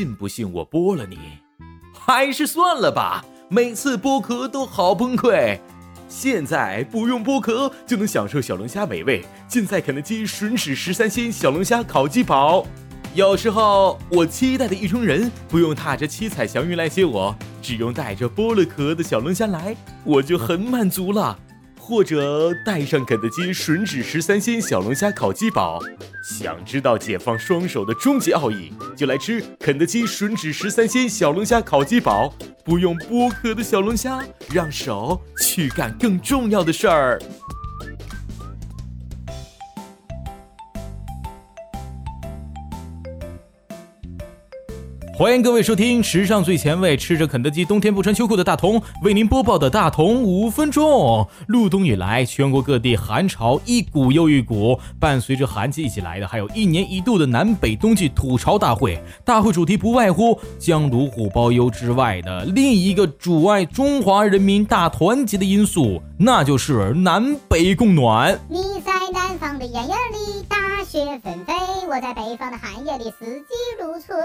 信不信我剥了你？还是算了吧，每次剥壳都好崩溃。现在不用剥壳就能享受小龙虾美味，尽在肯德基吮指十三鲜小龙虾烤鸡堡。有时候我期待的意中人不用踏着七彩祥云来接我，只用带着剥了壳的小龙虾来，我就很满足了。或者带上肯德基吮指十三鲜小龙虾烤鸡堡。想知道解放双手的终极奥义，就来吃肯德基吮指十三鲜小龙虾烤鸡堡。不用剥壳的小龙虾，让手去干更重要的事儿。欢迎各位收听时尚最前卫、吃着肯德基冬天不穿秋裤的大同为您播报的大同五分钟。入冬以来，全国各地寒潮一股又一股，伴随着寒气一起来的，还有一年一度的南北冬季吐槽大会。大会主题不外乎将炉虎包邮之外的另一个阻碍中华人民大团结的因素，那就是南北供暖。你在南方的艳阳里大雪纷飞，我在北方的寒夜里四季如春。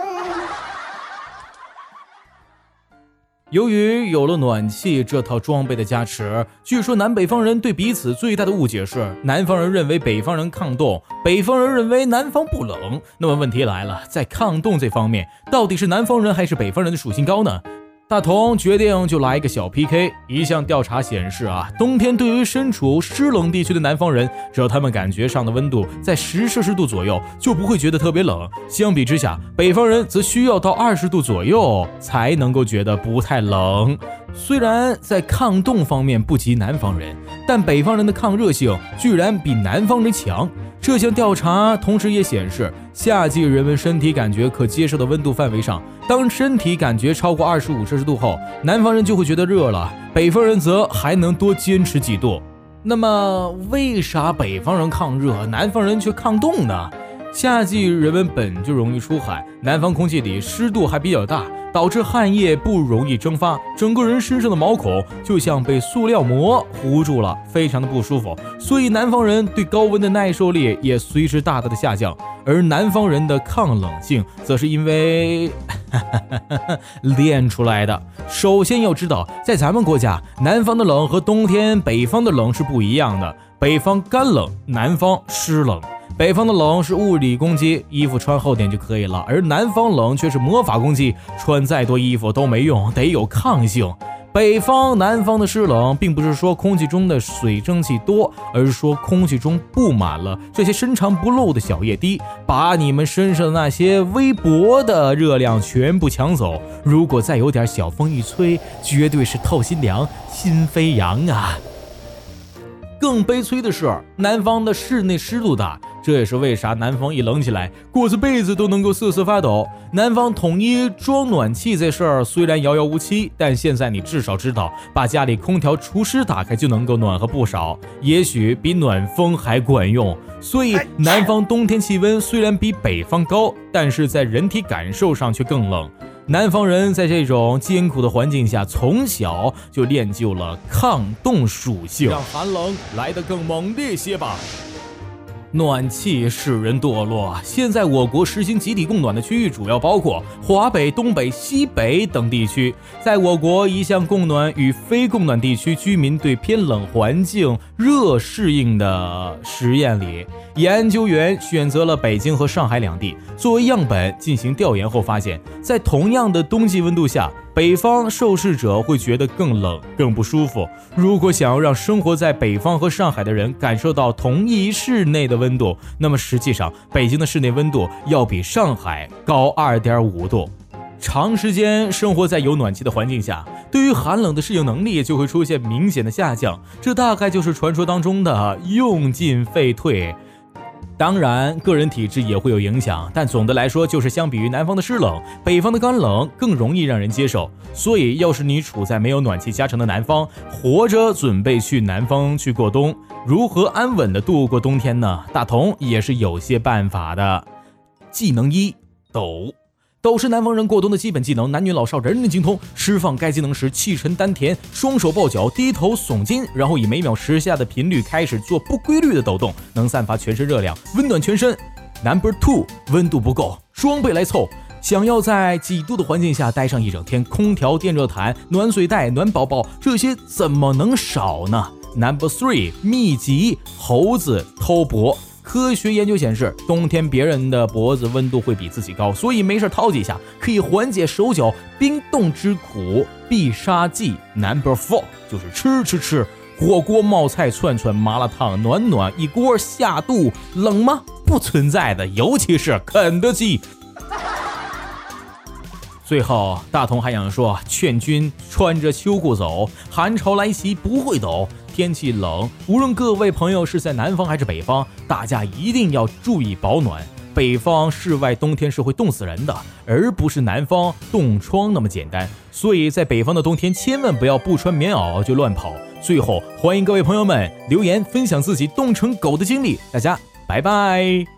由于有了暖气这套装备的加持，据说南北方人对彼此最大的误解是：南方人认为北方人抗冻，北方人认为南方不冷。那么问题来了，在抗冻这方面，到底是南方人还是北方人的属性高呢？大同决定就来一个小 PK。一项调查显示啊，冬天对于身处湿冷地区的南方人，只要他们感觉上的温度在十摄氏度左右，就不会觉得特别冷。相比之下，北方人则需要到二十度左右才能够觉得不太冷。虽然在抗冻方面不及南方人，但北方人的抗热性居然比南方人强。这项调查同时也显示，夏季人们身体感觉可接受的温度范围上，当身体感觉超过二十五摄氏度后，南方人就会觉得热了，北方人则还能多坚持几度。那么，为啥北方人抗热，南方人却抗冻呢？夏季人们本就容易出汗，南方空气里湿度还比较大。导致汗液不容易蒸发，整个人身上的毛孔就像被塑料膜糊住了，非常的不舒服。所以南方人对高温的耐受力也随之大大的下降，而南方人的抗冷性则是因为 练出来的。首先要知道，在咱们国家，南方的冷和冬天北方的冷是不一样的，北方干冷，南方湿冷。北方的冷是物理攻击，衣服穿厚点就可以了；而南方冷却是魔法攻击，穿再多衣服都没用，得有抗性。北方、南方的湿冷，并不是说空气中的水蒸气多，而是说空气中布满了这些深藏不露的小液滴，把你们身上的那些微薄的热量全部抢走。如果再有点小风一吹，绝对是透心凉、心飞扬啊！更悲催的是，南方的室内湿度大。这也是为啥南方一冷起来，裹着被子都能够瑟瑟发抖。南方统一装暖气这事儿虽然遥遥无期，但现在你至少知道，把家里空调、除湿打开就能够暖和不少，也许比暖风还管用。所以，南方冬天气温虽然比北方高，但是在人体感受上却更冷。南方人在这种艰苦的环境下，从小就练就了抗冻属性，让寒冷来得更猛烈些吧。暖气使人堕落。现在我国实行集体供暖的区域主要包括华北、东北、西北等地区。在我国一项供暖与非供暖地区居民对偏冷环境热适应的实验里，研究员选择了北京和上海两地作为样本进行调研后发现，在同样的冬季温度下。北方受试者会觉得更冷、更不舒服。如果想要让生活在北方和上海的人感受到同一室内的温度，那么实际上北京的室内温度要比上海高二点五度。长时间生活在有暖气的环境下，对于寒冷的适应能力就会出现明显的下降。这大概就是传说当中的用进废退。当然，个人体质也会有影响，但总的来说，就是相比于南方的湿冷，北方的干冷更容易让人接受。所以，要是你处在没有暖气加成的南方，活着准备去南方去过冬，如何安稳的度过冬天呢？大同也是有些办法的。技能一：抖。抖是南方人过冬的基本技能，男女老少人人精通。释放该技能时，气沉丹田，双手抱脚，低头耸肩，然后以每秒十下的频率开始做不规律的抖动，能散发全身热量，温暖全身。Number two，温度不够，装备来凑。想要在几度的环境下待上一整天，空调、电热毯、暖水袋、暖宝宝，这些怎么能少呢？Number three，秘籍：猴子偷脖。科学研究显示，冬天别人的脖子温度会比自己高，所以没事掏几下可以缓解手脚冰冻之苦。必杀技 Number four 就是吃吃吃，火锅、冒菜、串串、麻辣烫，暖暖一锅下肚，冷吗？不存在的，尤其是肯德基。最后，大同还想说，劝君穿着秋裤走，寒潮来袭不会抖。天气冷，无论各位朋友是在南方还是北方，大家一定要注意保暖。北方室外冬天是会冻死人的，而不是南方冻疮那么简单。所以在北方的冬天，千万不要不穿棉袄就乱跑。最后，欢迎各位朋友们留言分享自己冻成狗的经历。大家拜拜。